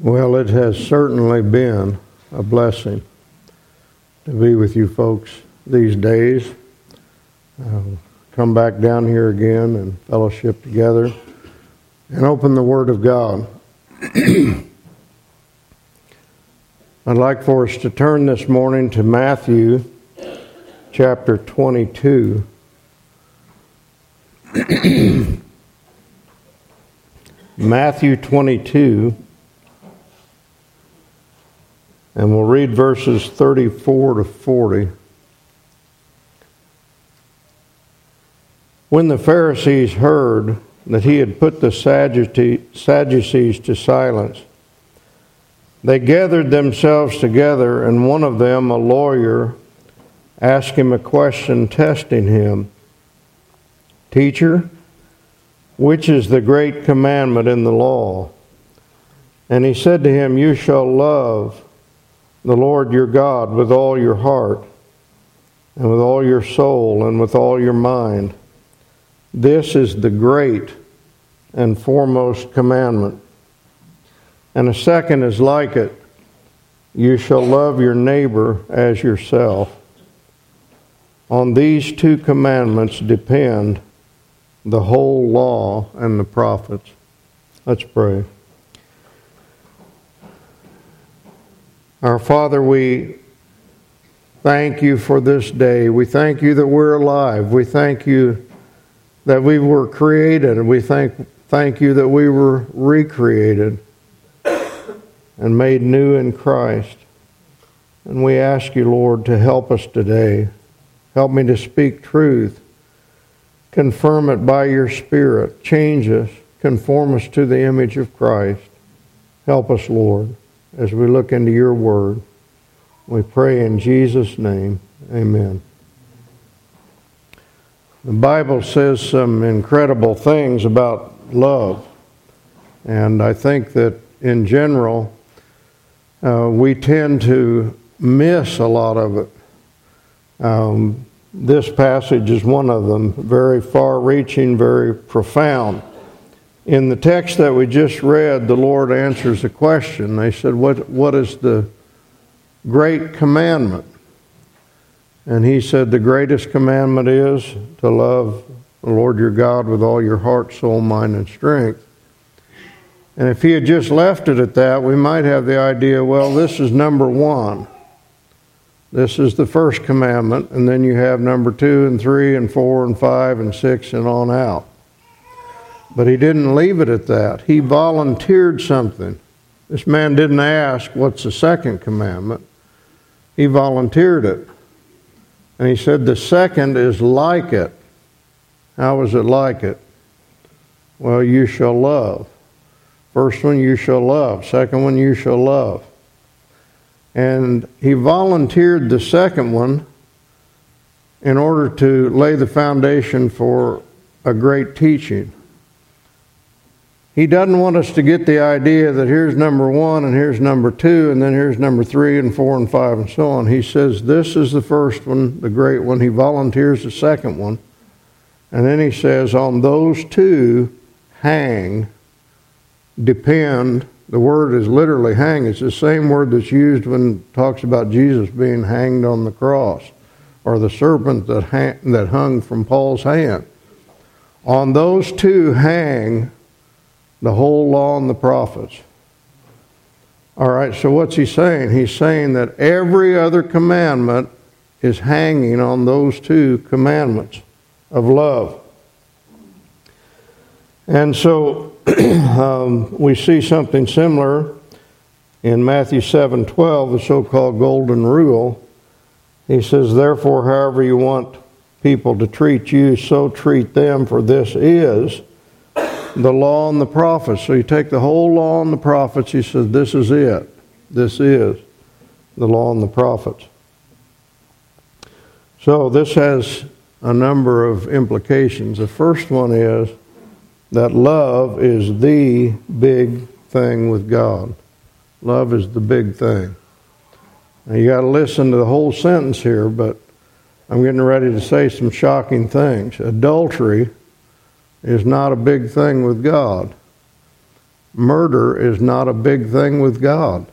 Well, it has certainly been a blessing to be with you folks these days. Come back down here again and fellowship together and open the Word of God. I'd like for us to turn this morning to Matthew chapter 22. Matthew 22. And we'll read verses 34 to 40. When the Pharisees heard that he had put the Sadducees to silence, they gathered themselves together, and one of them, a lawyer, asked him a question, testing him Teacher, which is the great commandment in the law? And he said to him, You shall love the Lord your God with all your heart, and with all your soul, and with all your mind. This is the great and foremost commandment. And a second is like it you shall love your neighbor as yourself. On these two commandments depend the whole law and the prophets. Let's pray. Our Father, we thank you for this day. We thank you that we're alive. We thank you that we were created. We thank, thank you that we were recreated and made new in Christ. And we ask you, Lord, to help us today. Help me to speak truth. Confirm it by your Spirit. Change us. Conform us to the image of Christ. Help us, Lord as we look into your word. We pray in Jesus' name. Amen. The Bible says some incredible things about love. And I think that in general, uh, we tend to miss a lot of it. Um, this passage is one of them, very far reaching, very profound. In the text that we just read, the Lord answers a question. They said, What, what is the great commandment? And he said, The greatest commandment is to love the Lord your God with all your heart, soul, mind, and strength. And if he had just left it at that, we might have the idea well, this is number one. This is the first commandment, and then you have number two and three and four and five and six and on out. But he didn't leave it at that. He volunteered something. This man didn't ask, What's the second commandment? He volunteered it. And he said, The second is like it. How is it like it? Well, you shall love. First one, you shall love. Second one, you shall love. And he volunteered the second one in order to lay the foundation for a great teaching. He doesn't want us to get the idea that here's number one and here's number two and then here's number three and four and five and so on. He says this is the first one, the great one. He volunteers the second one. And then he says, on those two, hang, depend. The word is literally hang. It's the same word that's used when it talks about Jesus being hanged on the cross or the serpent that, hang, that hung from Paul's hand. On those two hang the whole law and the prophets. All right, so what's he saying? He's saying that every other commandment is hanging on those two commandments of love. And so um, we see something similar in Matthew 7 12, the so called golden rule. He says, Therefore, however you want people to treat you, so treat them, for this is the law and the prophets. So you take the whole law and the prophets, he says, this is it. This is the law and the prophets. So this has a number of implications. The first one is that love is the big thing with God. Love is the big thing. Now you got to listen to the whole sentence here, but I'm getting ready to say some shocking things. Adultery is not a big thing with God. murder is not a big thing with God.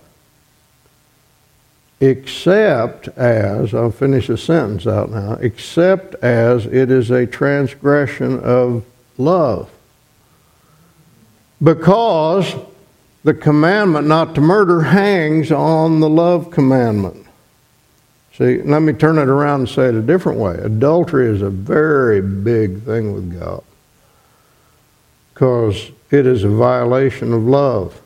Except as, I'll finish the sentence out now, except as it is a transgression of love. Because the commandment not to murder hangs on the love commandment. See, let me turn it around and say it a different way. Adultery is a very big thing with God because it is a violation of love.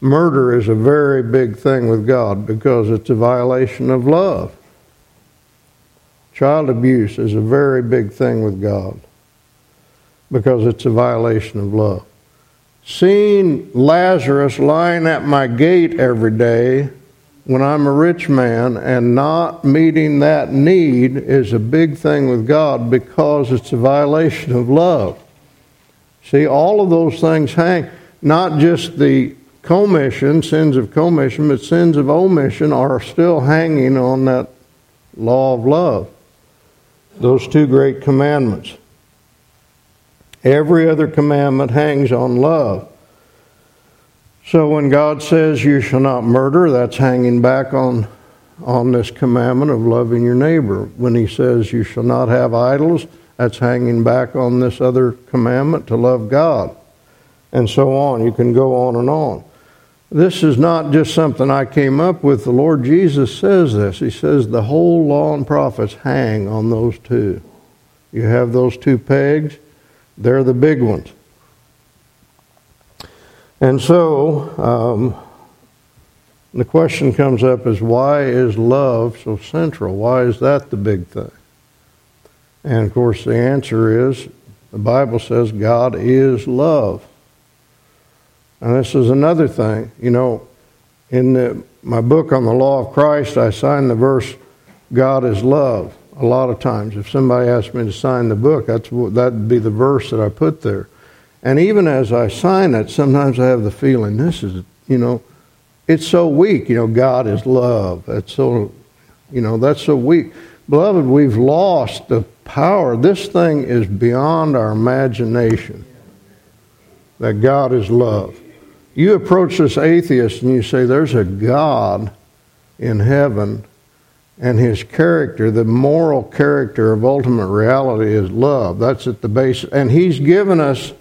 Murder is a very big thing with God because it's a violation of love. Child abuse is a very big thing with God because it's a violation of love. Seeing Lazarus lying at my gate every day when I'm a rich man and not meeting that need is a big thing with God because it's a violation of love. See, all of those things hang, not just the commission, sins of commission, but sins of omission are still hanging on that law of love. Those two great commandments. Every other commandment hangs on love. So when God says you shall not murder, that's hanging back on, on this commandment of loving your neighbor. When he says you shall not have idols, that's hanging back on this other commandment to love God. And so on. You can go on and on. This is not just something I came up with. The Lord Jesus says this. He says the whole law and prophets hang on those two. You have those two pegs, they're the big ones. And so um, the question comes up is why is love so central? Why is that the big thing? And of course, the answer is the Bible says God is love. And this is another thing. You know, in the, my book on the law of Christ, I sign the verse, God is love, a lot of times. If somebody asked me to sign the book, that's, that'd be the verse that I put there. And even as I sign it, sometimes I have the feeling this is, you know, it's so weak. You know, God is love. That's so, you know, that's so weak. Beloved, we've lost the power. This thing is beyond our imagination that God is love. You approach this atheist and you say, There's a God in heaven, and his character, the moral character of ultimate reality, is love. That's at the base. And he's given us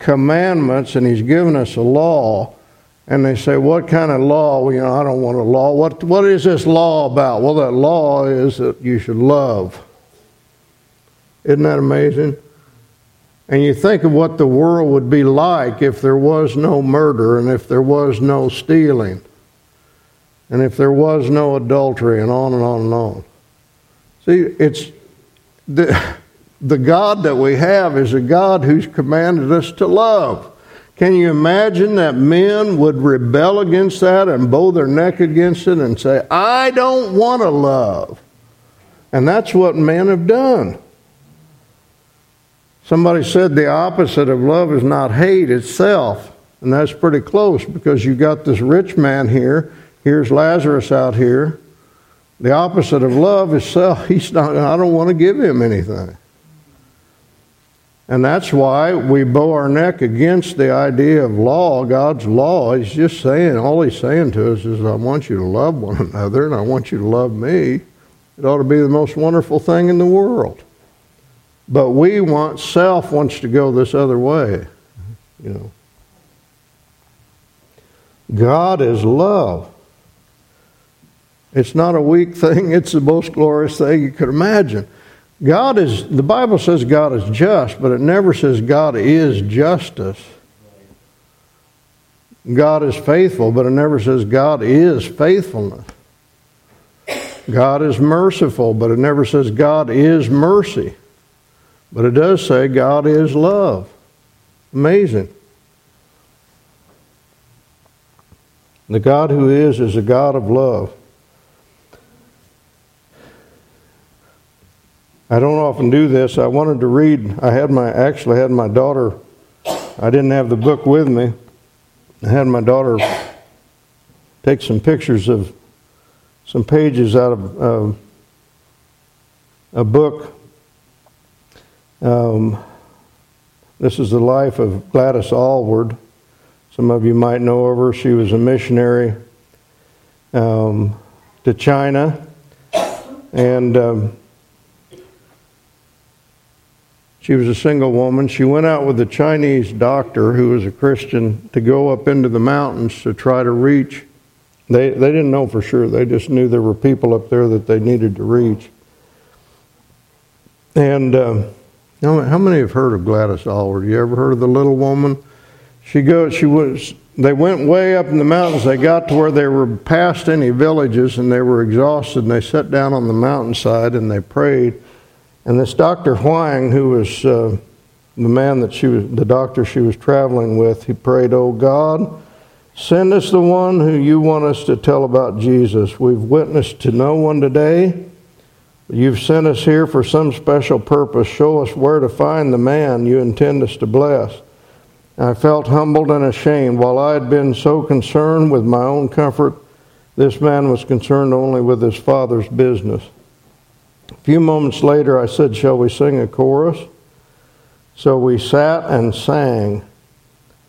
commandments and he's given us a law. And they say, What kind of law? Well, you know, I don't want a law. What, what is this law about? Well, that law is that you should love. Isn't that amazing? And you think of what the world would be like if there was no murder and if there was no stealing and if there was no adultery and on and on and on. See, it's the, the God that we have is a God who's commanded us to love. Can you imagine that men would rebel against that and bow their neck against it and say, I don't want to love? And that's what men have done. Somebody said the opposite of love is not hate, itself. And that's pretty close because you've got this rich man here. Here's Lazarus out here. The opposite of love is self. He's not, I don't want to give him anything. And that's why we bow our neck against the idea of law, God's law. He's just saying, all he's saying to us is, I want you to love one another and I want you to love me. It ought to be the most wonderful thing in the world. But we want, self wants to go this other way, you know. God is love. It's not a weak thing, it's the most glorious thing you could imagine. God is, the Bible says God is just, but it never says God is justice. God is faithful, but it never says God is faithfulness. God is merciful, but it never says God is mercy. But it does say God is love. Amazing. The God who is is a God of love. I don't often do this. I wanted to read. I had my actually had my daughter. I didn't have the book with me. I had my daughter take some pictures of some pages out of uh, a book um, this is the life of Gladys Aylward. Some of you might know of her. She was a missionary um, to China. And um, she was a single woman. She went out with a Chinese doctor who was a Christian to go up into the mountains to try to reach. They, they didn't know for sure, they just knew there were people up there that they needed to reach. And um, how many have heard of Gladys Aylward? You ever heard of the little woman? She goes. She was. They went way up in the mountains. They got to where they were past any villages, and they were exhausted. And they sat down on the mountainside and they prayed. And this Doctor Huang, who was uh, the man that she was, the doctor she was traveling with, he prayed, "Oh God, send us the one who you want us to tell about Jesus. We've witnessed to no one today." You've sent us here for some special purpose. Show us where to find the man you intend us to bless. I felt humbled and ashamed. While I had been so concerned with my own comfort, this man was concerned only with his father's business. A few moments later, I said, Shall we sing a chorus? So we sat and sang,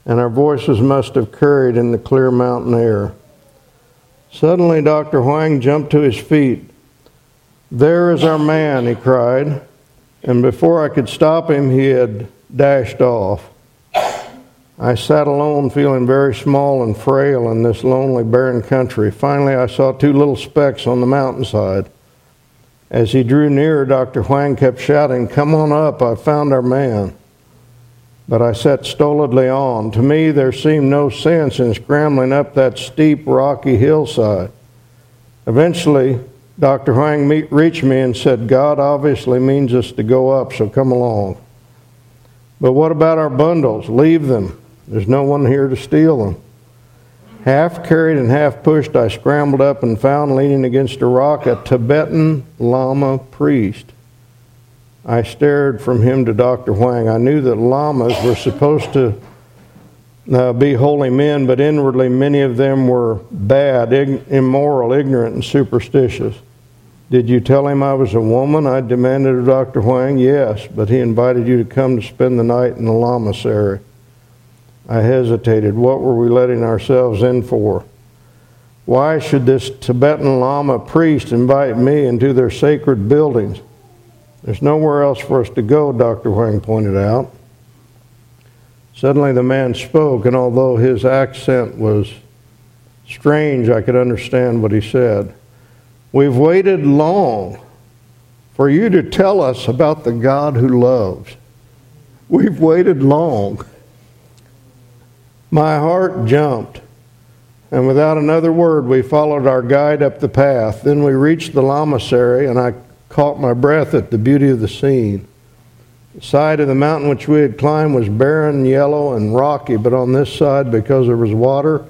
and our voices must have carried in the clear mountain air. Suddenly, Dr. Huang jumped to his feet. There is our man, he cried, and before I could stop him, he had dashed off. I sat alone, feeling very small and frail in this lonely, barren country. Finally, I saw two little specks on the mountainside. As he drew nearer, Dr. Huang kept shouting, Come on up, I've found our man. But I sat stolidly on. To me, there seemed no sense in scrambling up that steep, rocky hillside. Eventually, Dr. Huang reached me and said, God obviously means us to go up, so come along. But what about our bundles? Leave them. There's no one here to steal them. Half carried and half pushed, I scrambled up and found leaning against a rock a Tibetan Lama priest. I stared from him to Dr. Huang. I knew that lamas were supposed to uh, be holy men, but inwardly many of them were bad, ig- immoral, ignorant, and superstitious. Did you tell him I was a woman? I demanded of Dr. Huang. Yes, but he invited you to come to spend the night in the lamasery. I hesitated. What were we letting ourselves in for? Why should this Tibetan Lama priest invite me into their sacred buildings? There's nowhere else for us to go, Dr. Huang pointed out. Suddenly the man spoke, and although his accent was strange, I could understand what he said. We've waited long for you to tell us about the God who loves. We've waited long. My heart jumped, and without another word, we followed our guide up the path. Then we reached the lamasery, and I caught my breath at the beauty of the scene. The side of the mountain which we had climbed was barren, yellow, and rocky, but on this side, because there was water,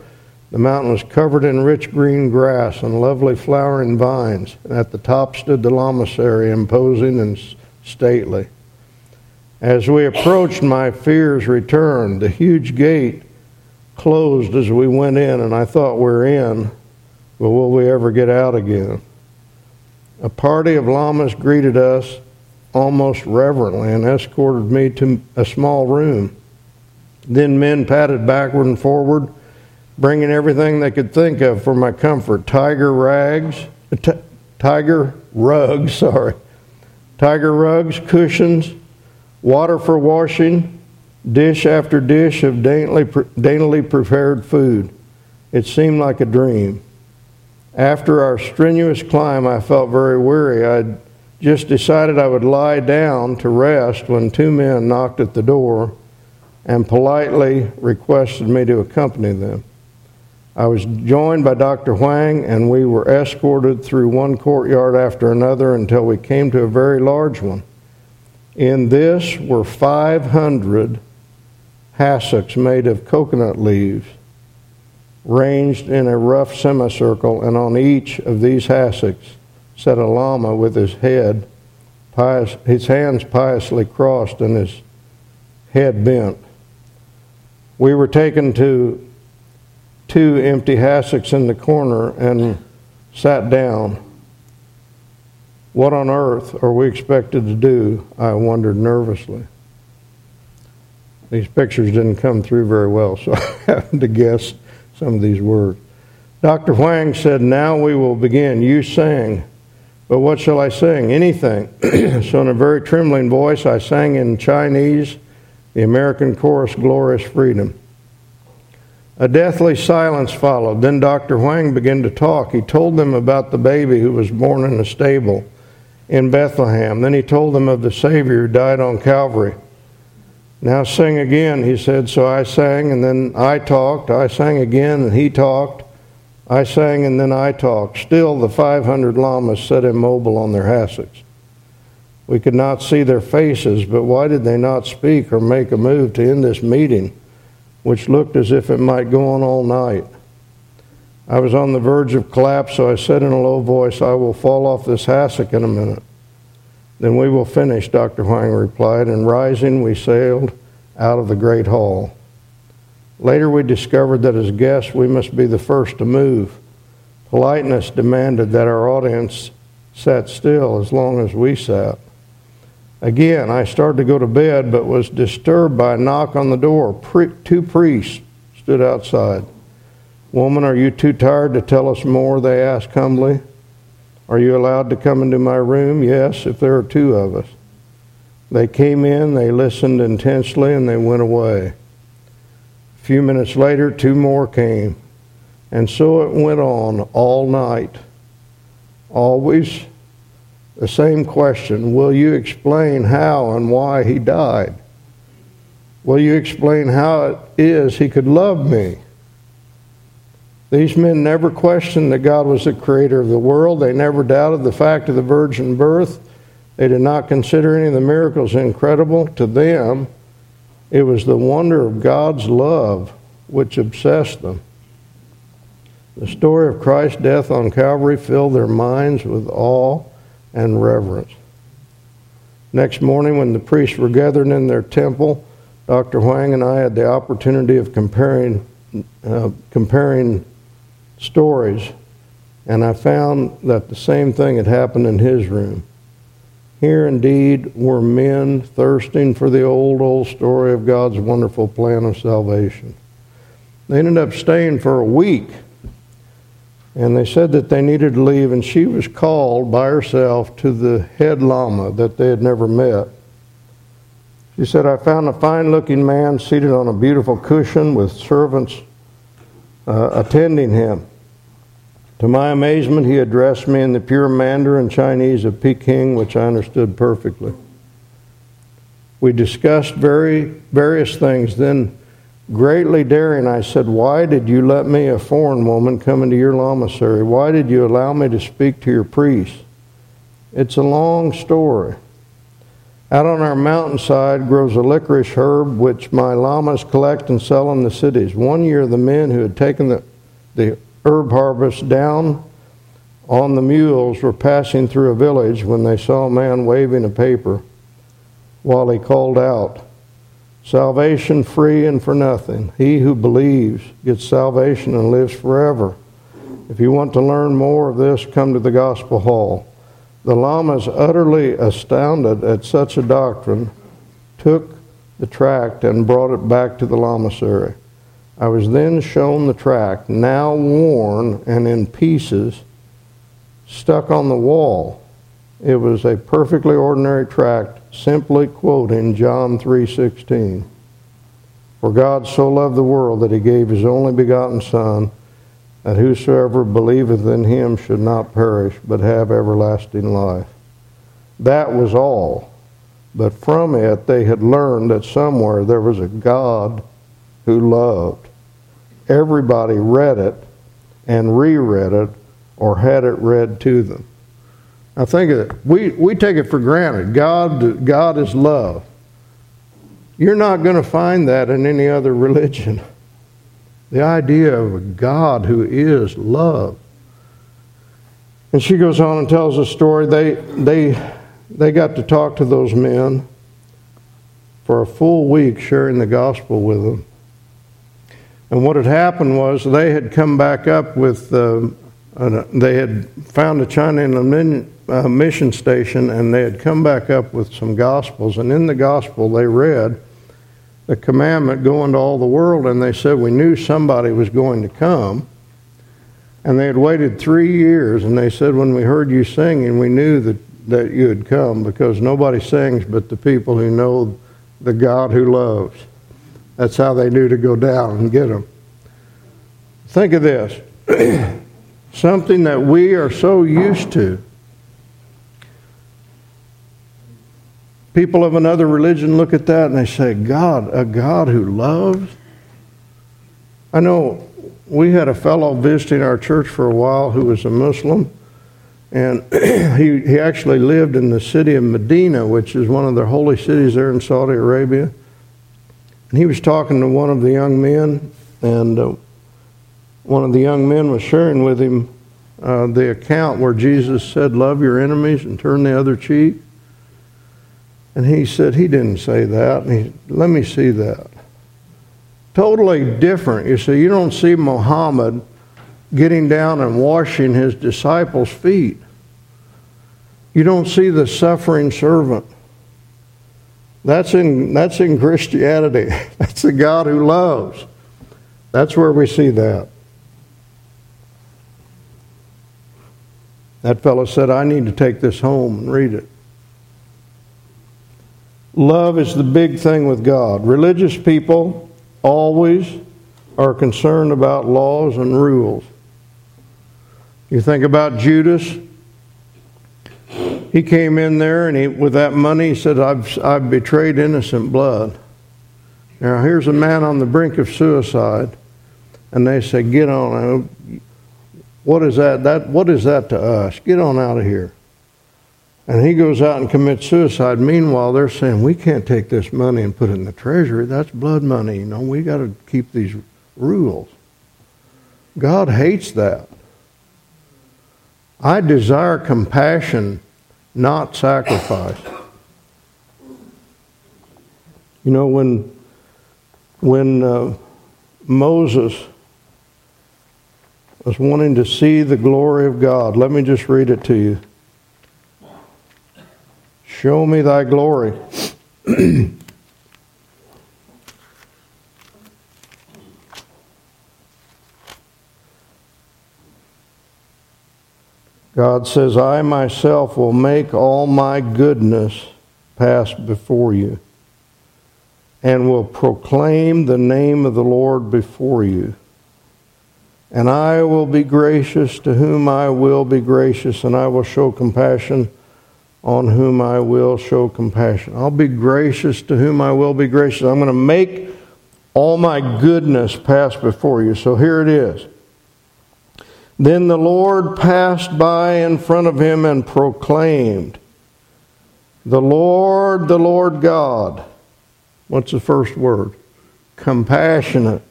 the mountain was covered in rich green grass and lovely flowering vines. And at the top stood the lamasery, imposing and stately. As we approached, my fears returned. The huge gate closed as we went in, and I thought we're in, but will we ever get out again? A party of lamas greeted us almost reverently and escorted me to a small room. Then men padded backward and forward, bringing everything they could think of for my comfort tiger rags, uh, t- tiger rugs, sorry, tiger rugs, cushions, water for washing, dish after dish of daintily, daintily prepared food. It seemed like a dream. After our strenuous climb, I felt very weary. I'd just decided I would lie down to rest when two men knocked at the door and politely requested me to accompany them. I was joined by Dr. Huang, and we were escorted through one courtyard after another until we came to a very large one. In this were 500 hassocks made of coconut leaves, ranged in a rough semicircle, and on each of these hassocks sat a lama with his head, pious, his hands piously crossed and his head bent. We were taken to two empty hassocks in the corner and sat down. What on earth are we expected to do? I wondered nervously. These pictures didn't come through very well, so I happened to guess some of these words. Dr. Huang said, Now we will begin. You sang. But what shall I sing? Anything. so, in a very trembling voice, I sang in Chinese the American chorus, Glorious Freedom. A deathly silence followed. Then Dr. Huang began to talk. He told them about the baby who was born in a stable in Bethlehem. Then he told them of the Savior who died on Calvary. Now sing again, he said. So I sang, and then I talked. I sang again, and he talked. I sang, and then I talked. Still, the 500 lamas sat immobile on their hassocks. We could not see their faces, but why did they not speak or make a move to end this meeting, which looked as if it might go on all night? I was on the verge of collapse, so I said in a low voice, I will fall off this hassock in a minute. Then we will finish, Dr. Huang replied, and rising, we sailed out of the great hall. Later, we discovered that as guests, we must be the first to move. Politeness demanded that our audience sat still as long as we sat. Again, I started to go to bed, but was disturbed by a knock on the door. two priests stood outside. Woman, are you too tired to tell us more? They asked humbly. Are you allowed to come into my room? Yes, if there are two of us. They came in, they listened intensely, and they went away. A few minutes later, two more came. And so it went on all night. Always the same question Will you explain how and why he died? Will you explain how it is he could love me? These men never questioned that God was the creator of the world. They never doubted the fact of the virgin birth. They did not consider any of the miracles incredible. To them, it was the wonder of God's love which obsessed them. The story of Christ's death on Calvary filled their minds with awe and reverence. Next morning, when the priests were gathered in their temple, Dr. Huang and I had the opportunity of comparing, uh, comparing stories, and I found that the same thing had happened in his room. Here indeed were men thirsting for the old, old story of God's wonderful plan of salvation. They ended up staying for a week, and they said that they needed to leave, and she was called by herself to the head lama that they had never met. She said, I found a fine looking man seated on a beautiful cushion with servants uh, attending him. To my amazement, he addressed me in the pure Mandarin Chinese of Peking, which I understood perfectly. We discussed very various things. Then, greatly daring, I said, Why did you let me, a foreign woman, come into your lamasery? Why did you allow me to speak to your priests? It's a long story. Out on our mountainside grows a licorice herb which my lamas collect and sell in the cities. One year, the men who had taken the, the herb harvest down on the mules were passing through a village when they saw a man waving a paper while he called out, Salvation free and for nothing. He who believes gets salvation and lives forever. If you want to learn more of this, come to the Gospel Hall. The Lamas, utterly astounded at such a doctrine, took the tract and brought it back to the Lamasery. I was then shown the tract, now worn and in pieces, stuck on the wall. It was a perfectly ordinary tract, simply quoting John 3:16. For God so loved the world that he gave his only begotten son that whosoever believeth in him should not perish but have everlasting life. That was all. But from it they had learned that somewhere there was a God who loved. Everybody read it and reread it or had it read to them. I think that we, we take it for granted. God, God is love. You're not going to find that in any other religion. The idea of a God who is love. And she goes on and tells a story. They, they, they got to talk to those men for a full week, sharing the gospel with them. And what had happened was they had come back up with, uh, they had found a China Inland uh, mission station and they had come back up with some gospels. And in the gospel, they read the commandment, go into all the world, and they said, We knew somebody was going to come. And they had waited three years, and they said, When we heard you singing, we knew that, that you had come because nobody sings but the people who know the God who loves. That's how they knew to go down and get them. Think of this something that we are so used to. People of another religion look at that and they say, God, a God who loves? I know we had a fellow visiting our church for a while who was a Muslim, and he, he actually lived in the city of Medina, which is one of the holy cities there in Saudi Arabia. And he was talking to one of the young men, and uh, one of the young men was sharing with him uh, the account where Jesus said, Love your enemies and turn the other cheek. And he said, He didn't say that. And he, Let me see that totally different. You see, you don't see Muhammad getting down and washing his disciples' feet. You don't see the suffering servant. That's in, that's in Christianity. That's the God who loves. That's where we see that. That fellow said, I need to take this home and read it. Love is the big thing with God. Religious people always are concerned about laws and rules. You think about Judas. He came in there and he, with that money, he said, I've, I've betrayed innocent blood. Now, here's a man on the brink of suicide, and they say, Get on. What is that? that what is that to us? Get on out of here. And he goes out and commits suicide. Meanwhile, they're saying, we can't take this money and put it in the treasury. That's blood money. You know, we got to keep these rules. God hates that. I desire compassion, not sacrifice. You know, when, when uh, Moses was wanting to see the glory of God, let me just read it to you. Show me thy glory. God says, I myself will make all my goodness pass before you and will proclaim the name of the Lord before you. And I will be gracious to whom I will be gracious, and I will show compassion on whom I will show compassion. I'll be gracious to whom I will be gracious. I'm going to make all my goodness pass before you. So here it is. Then the Lord passed by in front of him and proclaimed, The Lord, the Lord God. What's the first word? Compassionate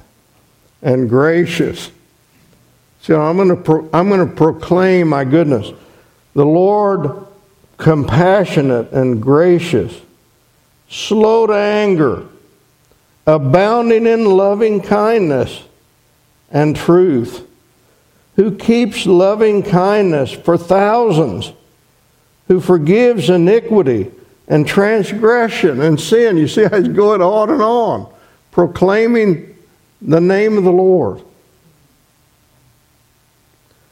and gracious. So I'm going to, pro- I'm going to proclaim my goodness. The Lord compassionate and gracious, slow to anger, abounding in loving kindness and truth, who keeps loving kindness for thousands, who forgives iniquity and transgression and sin. You see how he's going on and on, proclaiming the name of the Lord.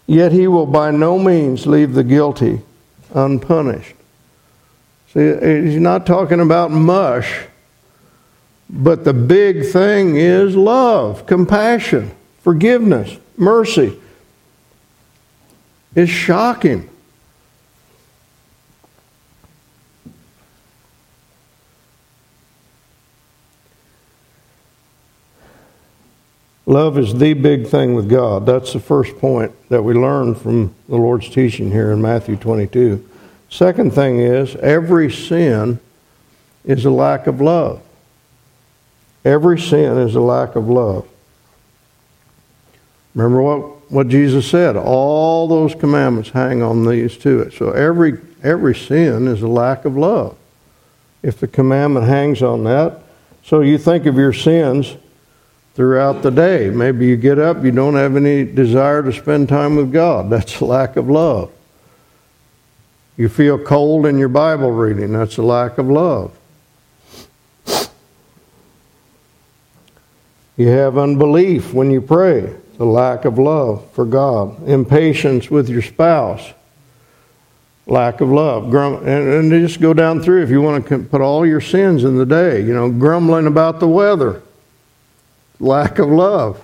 Yet he will by no means leave the guilty unpunished. See, he's not talking about mush, but the big thing is love, compassion, forgiveness, mercy. It's shocking. Love is the big thing with God. That's the first point that we learn from the Lord's teaching here in Matthew 22. Second thing is, every sin is a lack of love. Every sin is a lack of love. Remember what, what Jesus said? All those commandments hang on these to it. So every, every sin is a lack of love. If the commandment hangs on that, so you think of your sins throughout the day. Maybe you get up, you don't have any desire to spend time with God. That's a lack of love. You feel cold in your Bible reading. That's a lack of love. You have unbelief when you pray, the lack of love for God. Impatience with your spouse, lack of love. Grum- and, and just go down through if you want to put all your sins in the day. You know, grumbling about the weather, lack of love.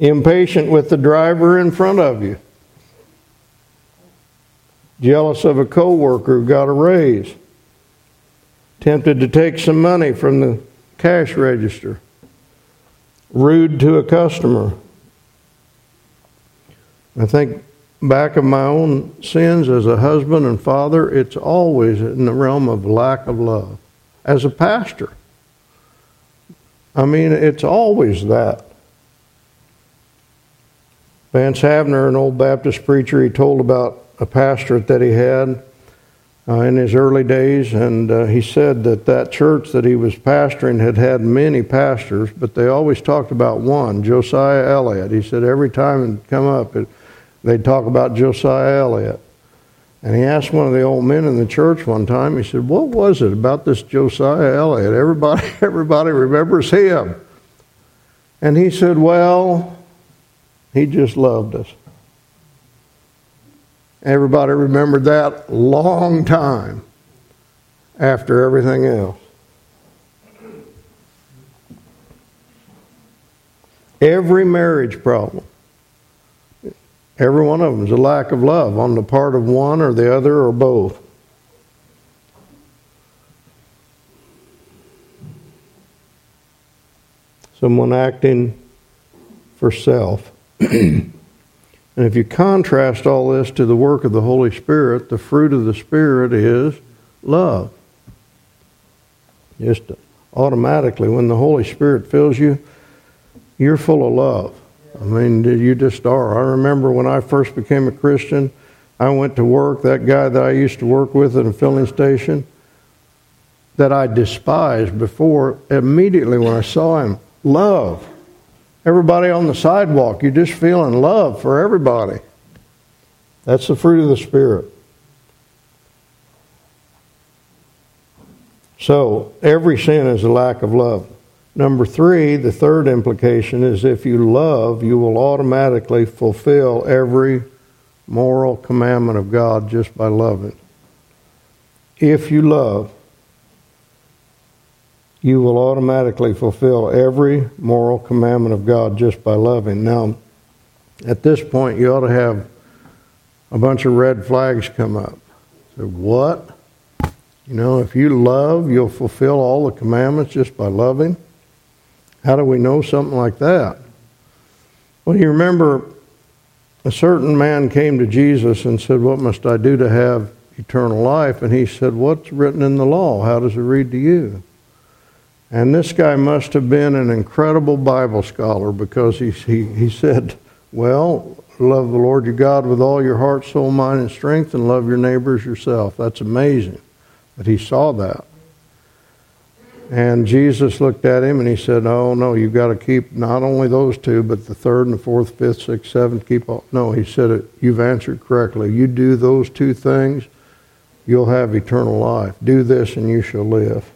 Impatient with the driver in front of you. Jealous of a coworker who got a raise. Tempted to take some money from the cash register. Rude to a customer. I think back of my own sins as a husband and father, it's always in the realm of lack of love. As a pastor, I mean, it's always that. Vance Havner, an old Baptist preacher, he told about a pastorate that he had uh, in his early days, and uh, he said that that church that he was pastoring had had many pastors, but they always talked about one, Josiah Elliott. He said every time it come up, it, they'd talk about Josiah Elliott. And he asked one of the old men in the church one time, he said, What was it about this Josiah Elliott? Everybody, everybody remembers him. And he said, Well, he just loved us. Everybody remembered that long time after everything else. Every marriage problem, every one of them is a lack of love on the part of one or the other or both. Someone acting for self. And if you contrast all this to the work of the Holy Spirit, the fruit of the Spirit is love. Just automatically, when the Holy Spirit fills you, you're full of love. I mean, you just are. I remember when I first became a Christian, I went to work. That guy that I used to work with at a filling station, that I despised before, immediately when I saw him, love everybody on the sidewalk. You're just feeling love for everybody. That's the fruit of the Spirit. So, every sin is a lack of love. Number three, the third implication is if you love, you will automatically fulfill every moral commandment of God just by loving. If you love, you will automatically fulfill every moral commandment of God just by loving. Now, at this point, you ought to have a bunch of red flags come up. So, what? You know, if you love, you'll fulfill all the commandments just by loving. How do we know something like that? Well, you remember a certain man came to Jesus and said, What must I do to have eternal life? And he said, What's written in the law? How does it read to you? And this guy must have been an incredible Bible scholar because he, he, he said, Well, love the Lord your God with all your heart, soul, mind, and strength, and love your neighbors yourself. That's amazing that he saw that. And Jesus looked at him and he said, Oh, no, you've got to keep not only those two, but the third and the fourth, fifth, sixth, seventh, keep all. No, he said, You've answered correctly. You do those two things, you'll have eternal life. Do this and you shall live.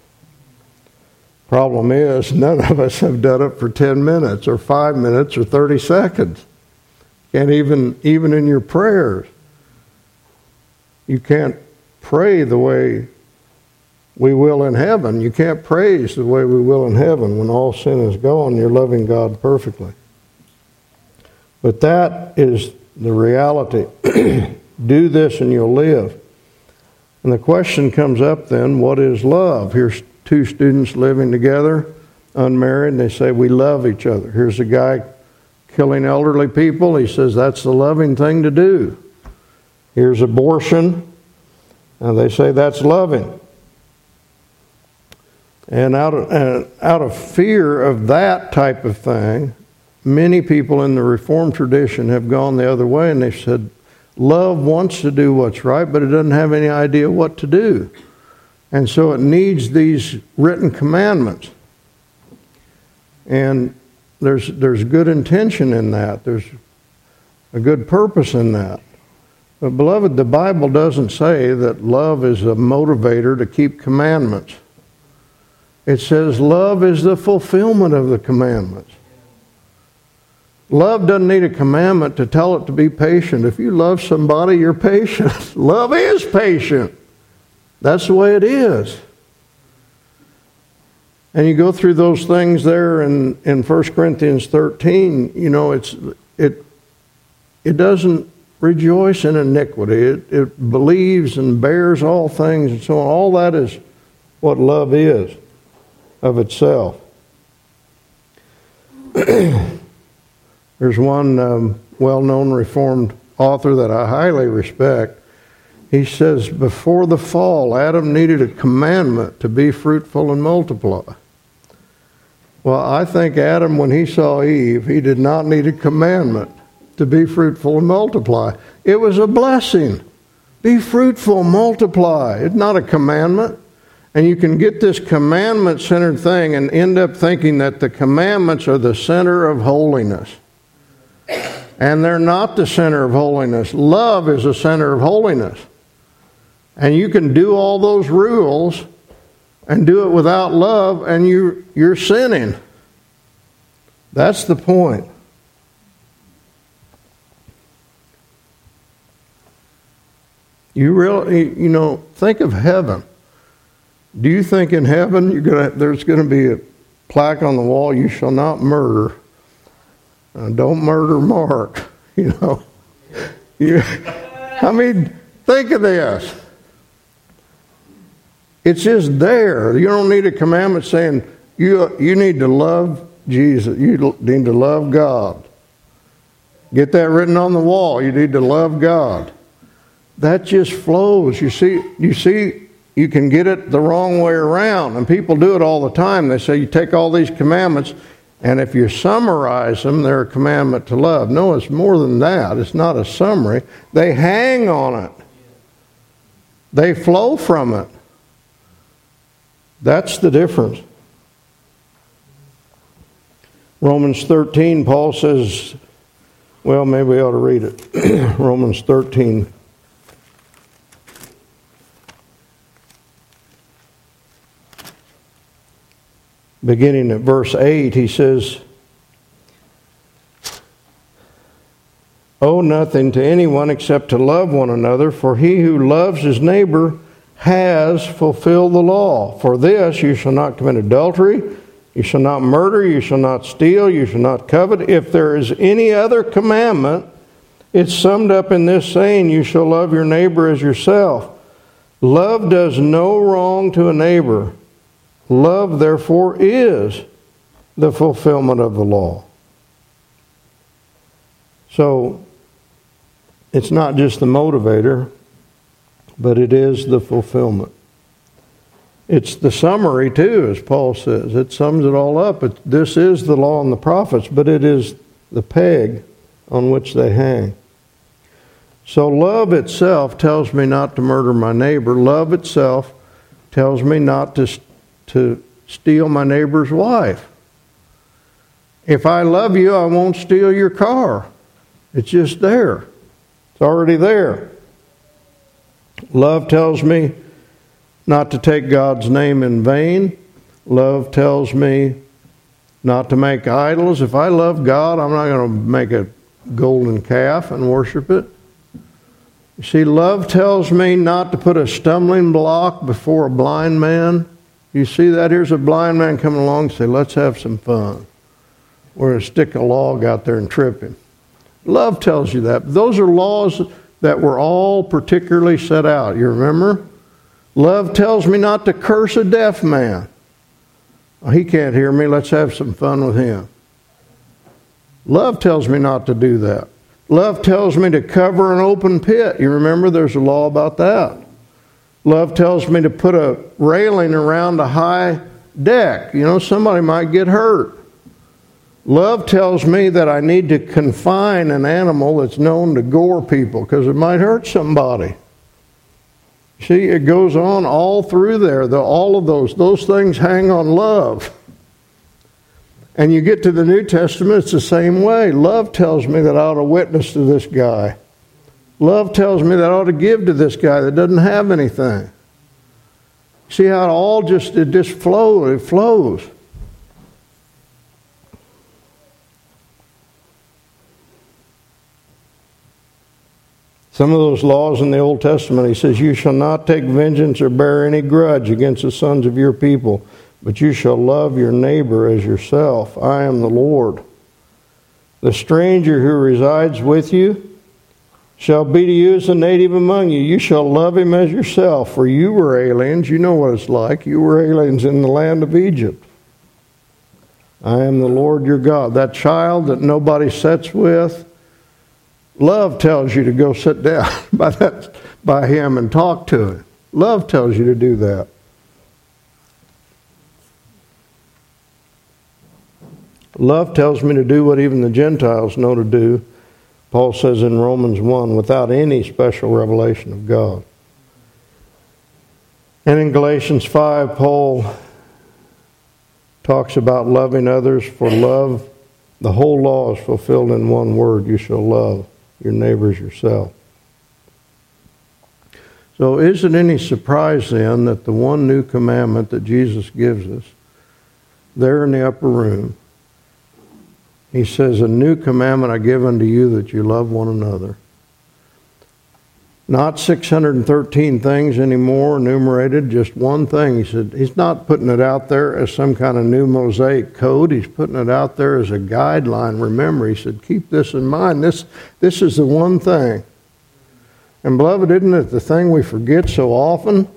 Problem is, none of us have done it for 10 minutes or 5 minutes or 30 seconds. Can't even, even in your prayers, you can't pray the way we will in heaven. You can't praise the way we will in heaven. When all sin is gone, you're loving God perfectly. But that is the reality. Do this and you'll live. And the question comes up then what is love? Here's two students living together, unmarried, and they say, We love each other. Here's a guy killing elderly people. He says, That's the loving thing to do. Here's abortion, and they say, That's loving. And out of, uh, out of fear of that type of thing, many people in the Reformed tradition have gone the other way and they've said, Love wants to do what's right, but it doesn't have any idea what to do. And so it needs these written commandments. And there's, there's good intention in that, there's a good purpose in that. But, beloved, the Bible doesn't say that love is a motivator to keep commandments. It says love is the fulfillment of the commandments. Love doesn't need a commandment to tell it to be patient. If you love somebody, you're patient. love is patient. That's the way it is. And you go through those things there in, in 1 Corinthians 13, you know, it's, it, it doesn't rejoice in iniquity. It, it believes and bears all things and so on. All that is what love is of itself. There's one um, well known Reformed author that I highly respect. He says, Before the fall, Adam needed a commandment to be fruitful and multiply. Well, I think Adam, when he saw Eve, he did not need a commandment to be fruitful and multiply. It was a blessing. Be fruitful, multiply. It's not a commandment. And you can get this commandment centered thing and end up thinking that the commandments are the center of holiness. And they're not the center of holiness. Love is the center of holiness. And you can do all those rules and do it without love, and you, you're sinning. That's the point. You really, you know, think of heaven. Do you think in heaven gonna, there's going to be a plaque on the wall, you shall not murder? Uh, don't murder Mark, you know. You, I mean, think of this. It's just there. You don't need a commandment saying you, you need to love Jesus. You need to love God. Get that written on the wall. You need to love God. That just flows. You see, you see, you can get it the wrong way around, and people do it all the time. They say you take all these commandments, and if you summarize them, they're a commandment to love. No, it's more than that. It's not a summary. They hang on it. They flow from it. That's the difference. Romans 13, Paul says, well, maybe we ought to read it. Romans 13. Beginning at verse 8, he says, Owe nothing to anyone except to love one another, for he who loves his neighbor has fulfilled the law. For this you shall not commit adultery, you shall not murder, you shall not steal, you shall not covet. If there is any other commandment, it's summed up in this saying, You shall love your neighbor as yourself. Love does no wrong to a neighbor. Love, therefore, is the fulfillment of the law. So, it's not just the motivator, but it is the fulfillment. It's the summary, too, as Paul says. It sums it all up. It, this is the law and the prophets, but it is the peg on which they hang. So, love itself tells me not to murder my neighbor. Love itself tells me not to, to steal my neighbor's wife. If I love you, I won't steal your car. It's just there, it's already there. Love tells me not to take God's name in vain. Love tells me not to make idols. If I love God, I'm not going to make a golden calf and worship it. You see, love tells me not to put a stumbling block before a blind man. You see that? Here's a blind man coming along and say, Let's have some fun. We're going to stick a log out there and trip him. Love tells you that. Those are laws that were all particularly set out. You remember? Love tells me not to curse a deaf man. Oh, he can't hear me. Let's have some fun with him. Love tells me not to do that. Love tells me to cover an open pit. You remember there's a law about that. Love tells me to put a railing around a high deck. You know, somebody might get hurt. Love tells me that I need to confine an animal that's known to gore people because it might hurt somebody. See, it goes on all through there. The, all of those, those things hang on love. And you get to the New Testament, it's the same way. Love tells me that I ought to witness to this guy. Love tells me that I ought to give to this guy that doesn't have anything. See how it all just it just flows, it flows. Some of those laws in the Old Testament, he says, You shall not take vengeance or bear any grudge against the sons of your people, but you shall love your neighbor as yourself. I am the Lord. The stranger who resides with you shall be to you as a native among you. You shall love him as yourself, for you were aliens. You know what it's like. You were aliens in the land of Egypt. I am the Lord your God. That child that nobody sits with, Love tells you to go sit down by, that, by him and talk to him. Love tells you to do that. Love tells me to do what even the Gentiles know to do, Paul says in Romans 1, without any special revelation of God. And in Galatians 5, Paul talks about loving others for love. The whole law is fulfilled in one word you shall love your neighbors yourself. So, is it any surprise then that the one new commandment that Jesus gives us, there in the upper room, he says, A new commandment I give unto you that you love one another. Not 613 things anymore enumerated, just one thing. He said, He's not putting it out there as some kind of new Mosaic code. He's putting it out there as a guideline. Remember, He said, Keep this in mind. This, this is the one thing. And, beloved, isn't it the thing we forget so often?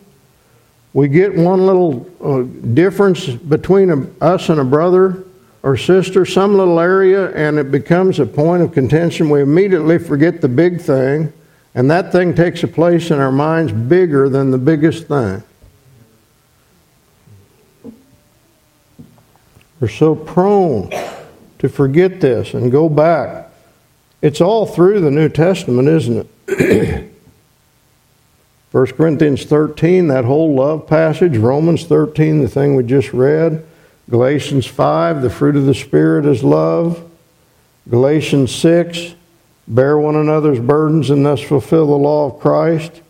We get one little uh, difference between a, us and a brother or sister, some little area, and it becomes a point of contention. We immediately forget the big thing and that thing takes a place in our minds bigger than the biggest thing. We're so prone to forget this and go back. It's all through the New Testament, isn't it? 1 Corinthians 13, that whole love passage, Romans 13, the thing we just read, Galatians 5, the fruit of the Spirit is love, Galatians 6, bear one another's burdens and thus fulfill the law of Christ.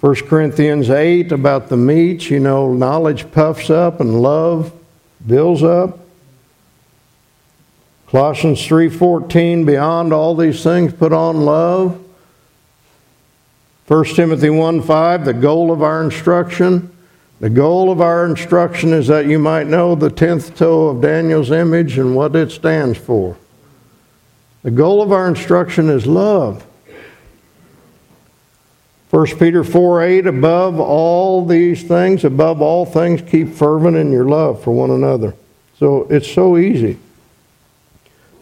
1 Corinthians 8 about the meats, you know, knowledge puffs up and love builds up. Colossians 3:14 beyond all these things put on love. 1 Timothy 1:5 the goal of our instruction the goal of our instruction is that you might know the 10th toe of Daniel's image and what it stands for. The goal of our instruction is love. 1 Peter 4 8, above all these things, above all things, keep fervent in your love for one another. So it's so easy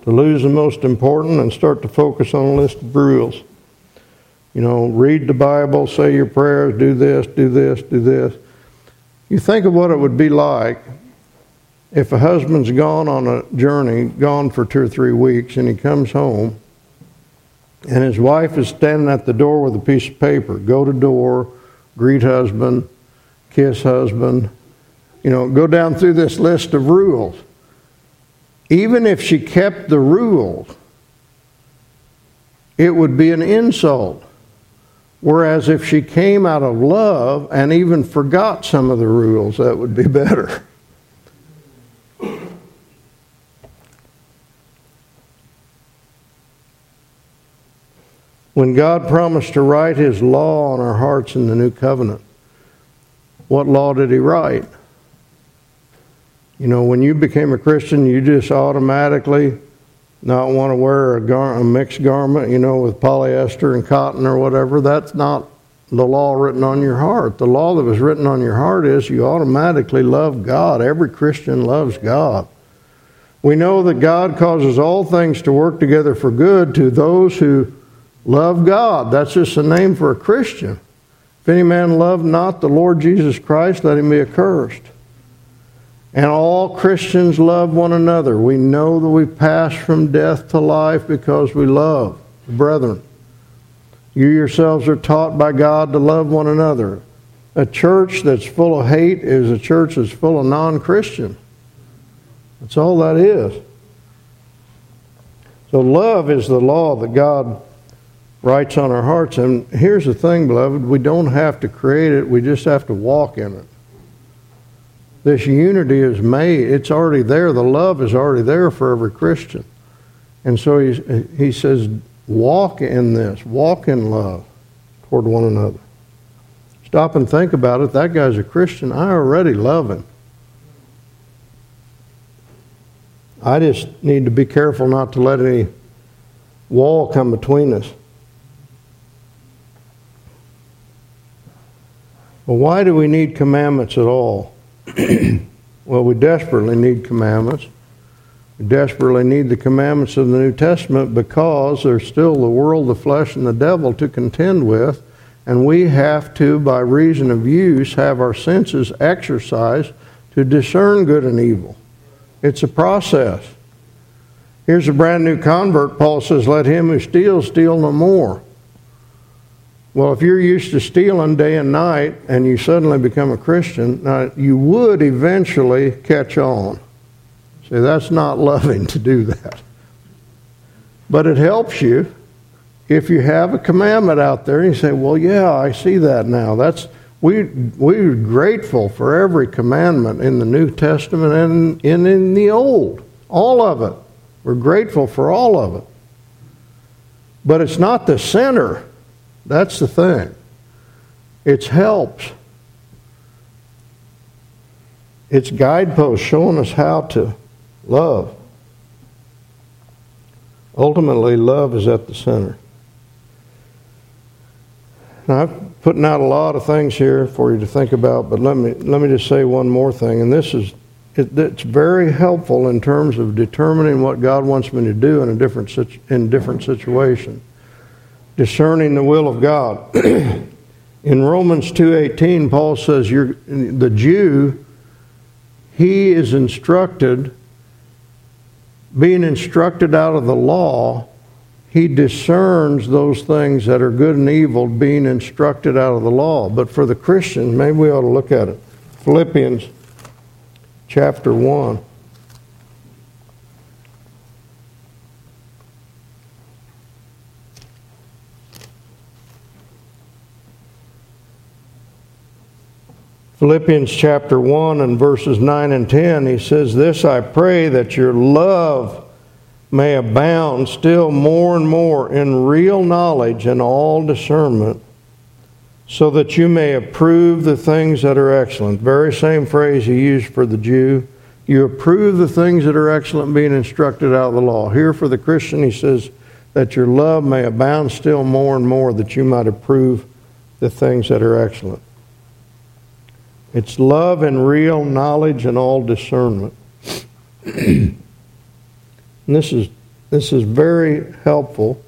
to lose the most important and start to focus on a list of rules. You know, read the Bible, say your prayers, do this, do this, do this. You think of what it would be like if a husband's gone on a journey, gone for two or three weeks, and he comes home, and his wife is standing at the door with a piece of paper go to door, greet husband, kiss husband, you know, go down through this list of rules. Even if she kept the rules, it would be an insult. Whereas if she came out of love and even forgot some of the rules, that would be better. When God promised to write His law on our hearts in the new covenant, what law did He write? You know, when you became a Christian, you just automatically not want to wear a, gar- a mixed garment, you know, with polyester and cotton or whatever. That's not the law written on your heart. The law that was written on your heart is you automatically love God. Every Christian loves God. We know that God causes all things to work together for good to those who Love God. That's just a name for a Christian. If any man love not the Lord Jesus Christ, let him be accursed. And all Christians love one another. We know that we pass from death to life because we love the brethren. You yourselves are taught by God to love one another. A church that's full of hate is a church that's full of non Christian. That's all that is. So, love is the law that God writes on our hearts. And here's the thing, beloved we don't have to create it, we just have to walk in it. This unity is made, it's already there. The love is already there for every Christian. And so he, he says, walk in this, walk in love toward one another. Stop and think about it. That guy's a Christian. I already love him. I just need to be careful not to let any wall come between us. Well, why do we need commandments at all? Well, we desperately need commandments. We desperately need the commandments of the New Testament because there's still the world, the flesh, and the devil to contend with, and we have to, by reason of use, have our senses exercised to discern good and evil. It's a process. Here's a brand new convert. Paul says, Let him who steals steal no more. Well, if you're used to stealing day and night and you suddenly become a Christian, now you would eventually catch on. See, that's not loving to do that. But it helps you if you have a commandment out there and you say, Well, yeah, I see that now. That's we we're grateful for every commandment in the New Testament and, and in the Old. All of it. We're grateful for all of it. But it's not the center that's the thing. It's helps. It's guideposts showing us how to love. Ultimately, love is at the center. Now, I'm putting out a lot of things here for you to think about, but let me, let me just say one more thing, and this is it, it's very helpful in terms of determining what God wants me to do in a different in different situation discerning the will of God. In Romans 2:18 Paul says you're the Jew he is instructed being instructed out of the law he discerns those things that are good and evil being instructed out of the law. But for the Christian, maybe we ought to look at it. Philippians chapter 1. Philippians chapter 1 and verses 9 and 10, he says, This I pray that your love may abound still more and more in real knowledge and all discernment, so that you may approve the things that are excellent. Very same phrase he used for the Jew. You approve the things that are excellent, being instructed out of the law. Here for the Christian, he says, that your love may abound still more and more, that you might approve the things that are excellent. It's love and real knowledge and all discernment. and this is this is very helpful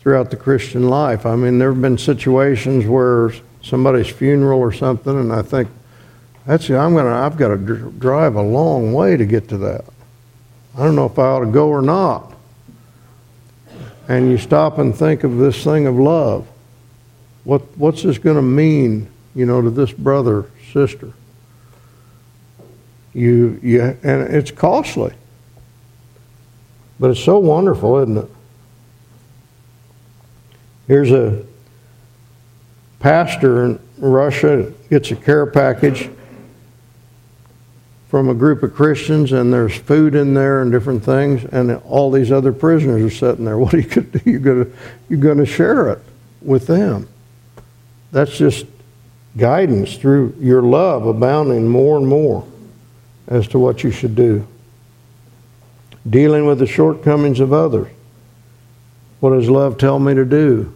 throughout the Christian life. I mean, there have been situations where somebody's funeral or something, and I think that's I'm gonna I've got to drive a long way to get to that. I don't know if I ought to go or not. And you stop and think of this thing of love. What what's this going to mean, you know, to this brother sister. You, you, and it's costly. But it's so wonderful, isn't it? Here's a pastor in Russia gets a care package from a group of Christians, and there's food in there and different things, and all these other prisoners are sitting there. What are you going to do? You're going to, you're going to share it with them. That's just guidance through your love abounding more and more as to what you should do. Dealing with the shortcomings of others. What does love tell me to do?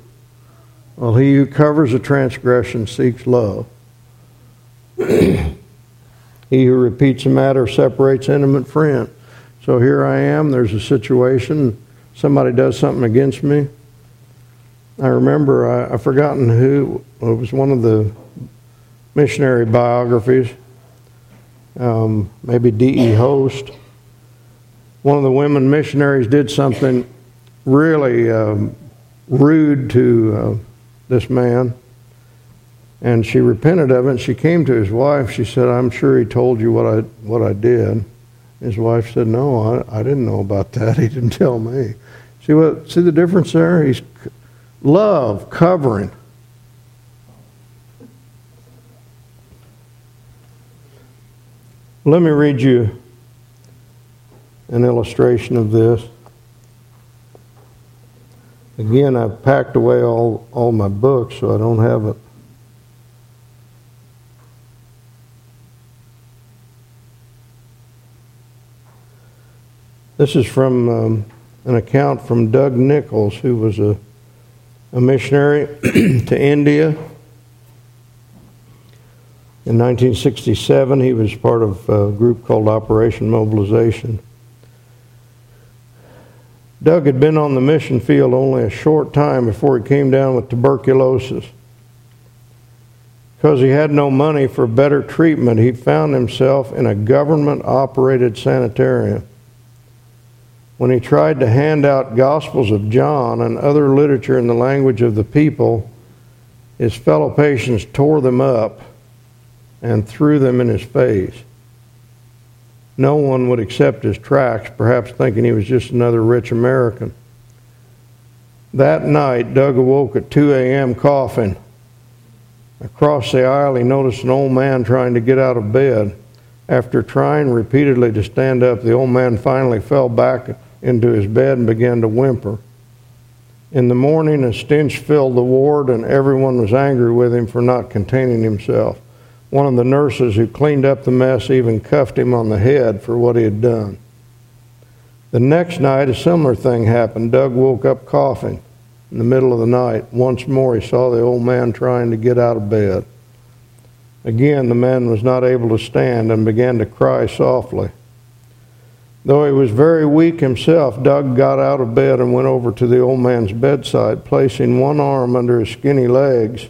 Well, he who covers a transgression seeks love. he who repeats a matter separates intimate friend. So here I am, there's a situation, somebody does something against me. I remember, I, I've forgotten who, it was one of the missionary biographies, um, maybe D.E. Hoste. One of the women missionaries did something really um, rude to uh, this man, and she repented of it. And she came to his wife. She said, "I'm sure he told you what I what I did." His wife said, "No, I, I didn't know about that. He didn't tell me." See what? See the difference there? He's love covering. Let me read you an illustration of this. Again, I've packed away all, all my books, so I don't have it. This is from um, an account from Doug Nichols, who was a, a missionary to India. In 1967, he was part of a group called Operation Mobilization. Doug had been on the mission field only a short time before he came down with tuberculosis. Because he had no money for better treatment, he found himself in a government operated sanitarium. When he tried to hand out Gospels of John and other literature in the language of the people, his fellow patients tore them up and threw them in his face no one would accept his tracts, perhaps thinking he was just another rich American. That night, Doug awoke at 2 a.m. coughing. Across the aisle, he noticed an old man trying to get out of bed. After trying repeatedly to stand up, the old man finally fell back into his bed and began to whimper. In the morning, a stench filled the ward, and everyone was angry with him for not containing himself. One of the nurses who cleaned up the mess even cuffed him on the head for what he had done. The next night, a similar thing happened. Doug woke up coughing in the middle of the night. Once more, he saw the old man trying to get out of bed. Again, the man was not able to stand and began to cry softly. Though he was very weak himself, Doug got out of bed and went over to the old man's bedside, placing one arm under his skinny legs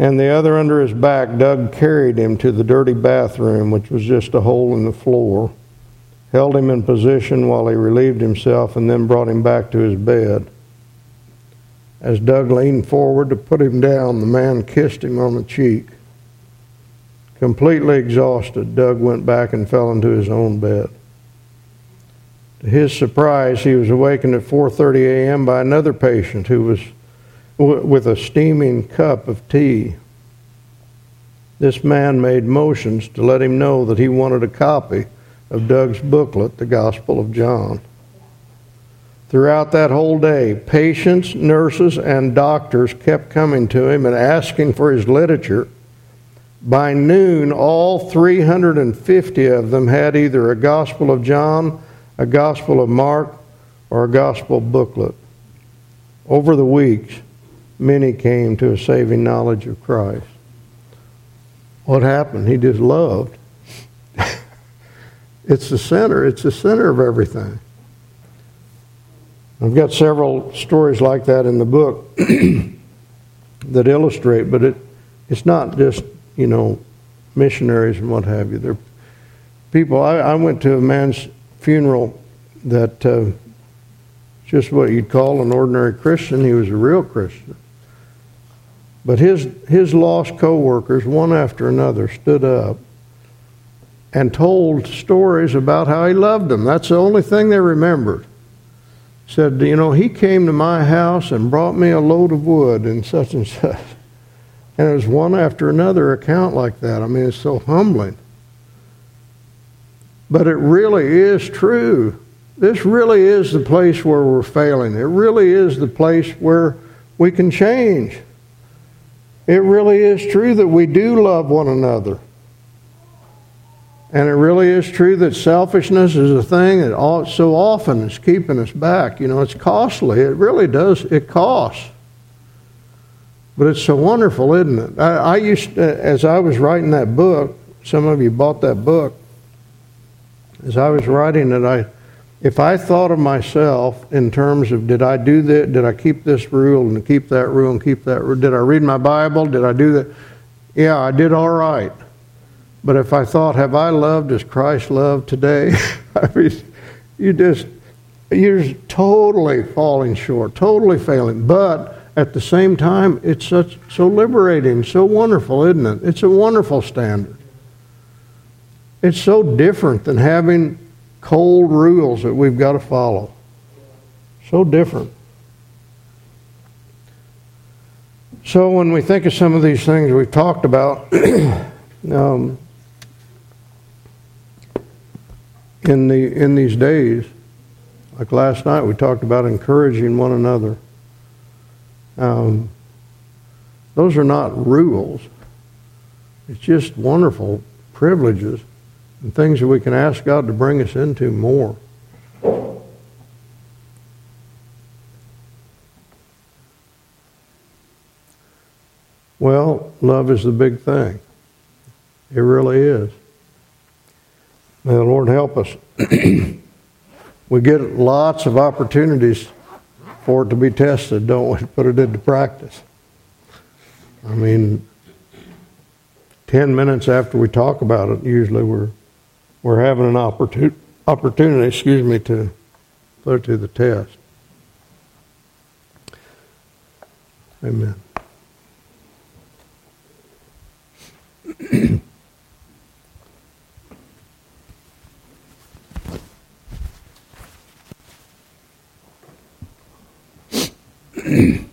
and the other under his back, Doug carried him to the dirty bathroom, which was just a hole in the floor, held him in position while he relieved himself, and then brought him back to his bed. As Doug leaned forward to put him down, the man kissed him on the cheek. Completely exhausted, Doug went back and fell into his own bed. To his surprise, he was awakened at 4:30 a.m. by another patient who was with a steaming cup of tea. This man made motions to let him know that he wanted a copy of Doug's booklet, The Gospel of John. Throughout that whole day, patients, nurses, and doctors kept coming to him and asking for his literature. By noon, all 350 of them had either a Gospel of John, a Gospel of Mark, or a Gospel booklet. Over the weeks, many came to a saving knowledge of Christ. What happened? He just loved. it's the center, it's the center of everything. I've got several stories like that in the book that illustrate, but it, it's not just, you know, missionaries and what have you. They're people, I, I went to a man's funeral that uh, just what you'd call an ordinary Christian. He was a real Christian. But his, his lost co-workers, one after another, stood up and told stories about how he loved them. That's the only thing they remembered. Said, you know, he came to my house and brought me a load of wood and such and such. And it was one after another account like that. I mean, it's so humbling. But it really is true. This really is the place where we're failing. It really is the place where we can change. It really is true that we do love one another. And it really is true that selfishness is a thing that so often is keeping us back. You know, it's costly. It really does. It costs. But it's so wonderful, isn't it? I, I used, to, as I was writing that book, some of you bought that book. As I was writing it, I if I thought of myself in terms of did I do that, did I keep this rule and keep that rule and keep that rule, did I read my Bible, did I do that? Yeah, I did all right. But if I thought, have I loved as Christ loved today? I mean, you just, you're totally falling short, totally failing. But at the same time, it's such, so liberating, so wonderful, isn't it? It's a wonderful standard. It's so different than having cold rules that we've got to follow. So different. So when we think of some of these things we've talked about, um, in the in these days, like last night, we talked about encouraging one another. Um, those are not rules. It's just wonderful privileges and things that we can ask God to bring us into more. Well, love is the big thing. It really is. May the Lord help us. we get lots of opportunities for it to be tested, don't we? Put it into practice. I mean, 10 minutes after we talk about it, usually we're, we're having an opportunity, opportunity, excuse me, to put it to the test. Amen.